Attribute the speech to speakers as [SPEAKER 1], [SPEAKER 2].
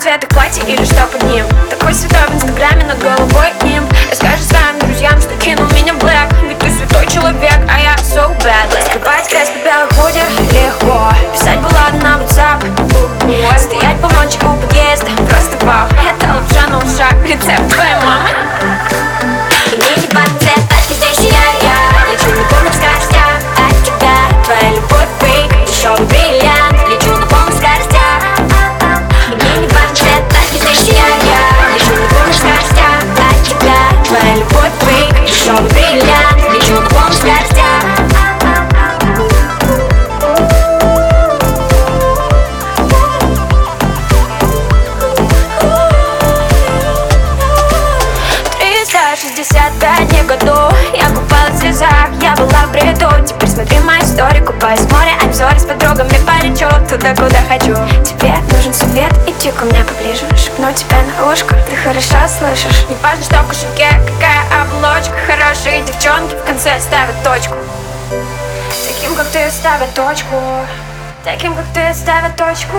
[SPEAKER 1] цветах платье или что под ним? Такой святой в инстаграме над головой им. Расскажи своим друзьям, что кинул меня блэк Ведь ты святой человек, а я so bad. Скрывать грязь под белых худи легко. Писать было на WhatsApp. Стоять по ночи подъезда. Просто вау Это лапша на ушах. Рецепт иди ко мне поближе Шепну тебе на ушко, ты хорошо слышишь? Не важно, что в кошельке, какая оболочка. Хорошие девчонки в конце ставят точку. Таким, как ты, ставят точку. Таким, как ты, ставят точку